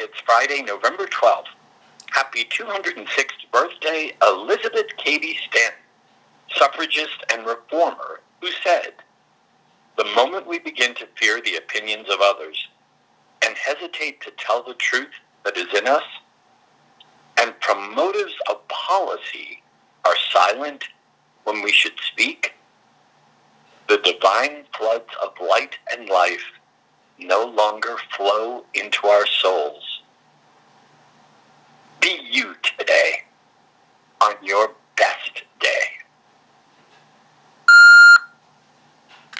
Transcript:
it's Friday, November 12th. Happy 206th birthday, Elizabeth Cady Stanton, suffragist and reformer, who said, The moment we begin to fear the opinions of others and hesitate to tell the truth that is in us, and from motives of policy are silent when we should speak, the divine floods of light and life no longer flow into our souls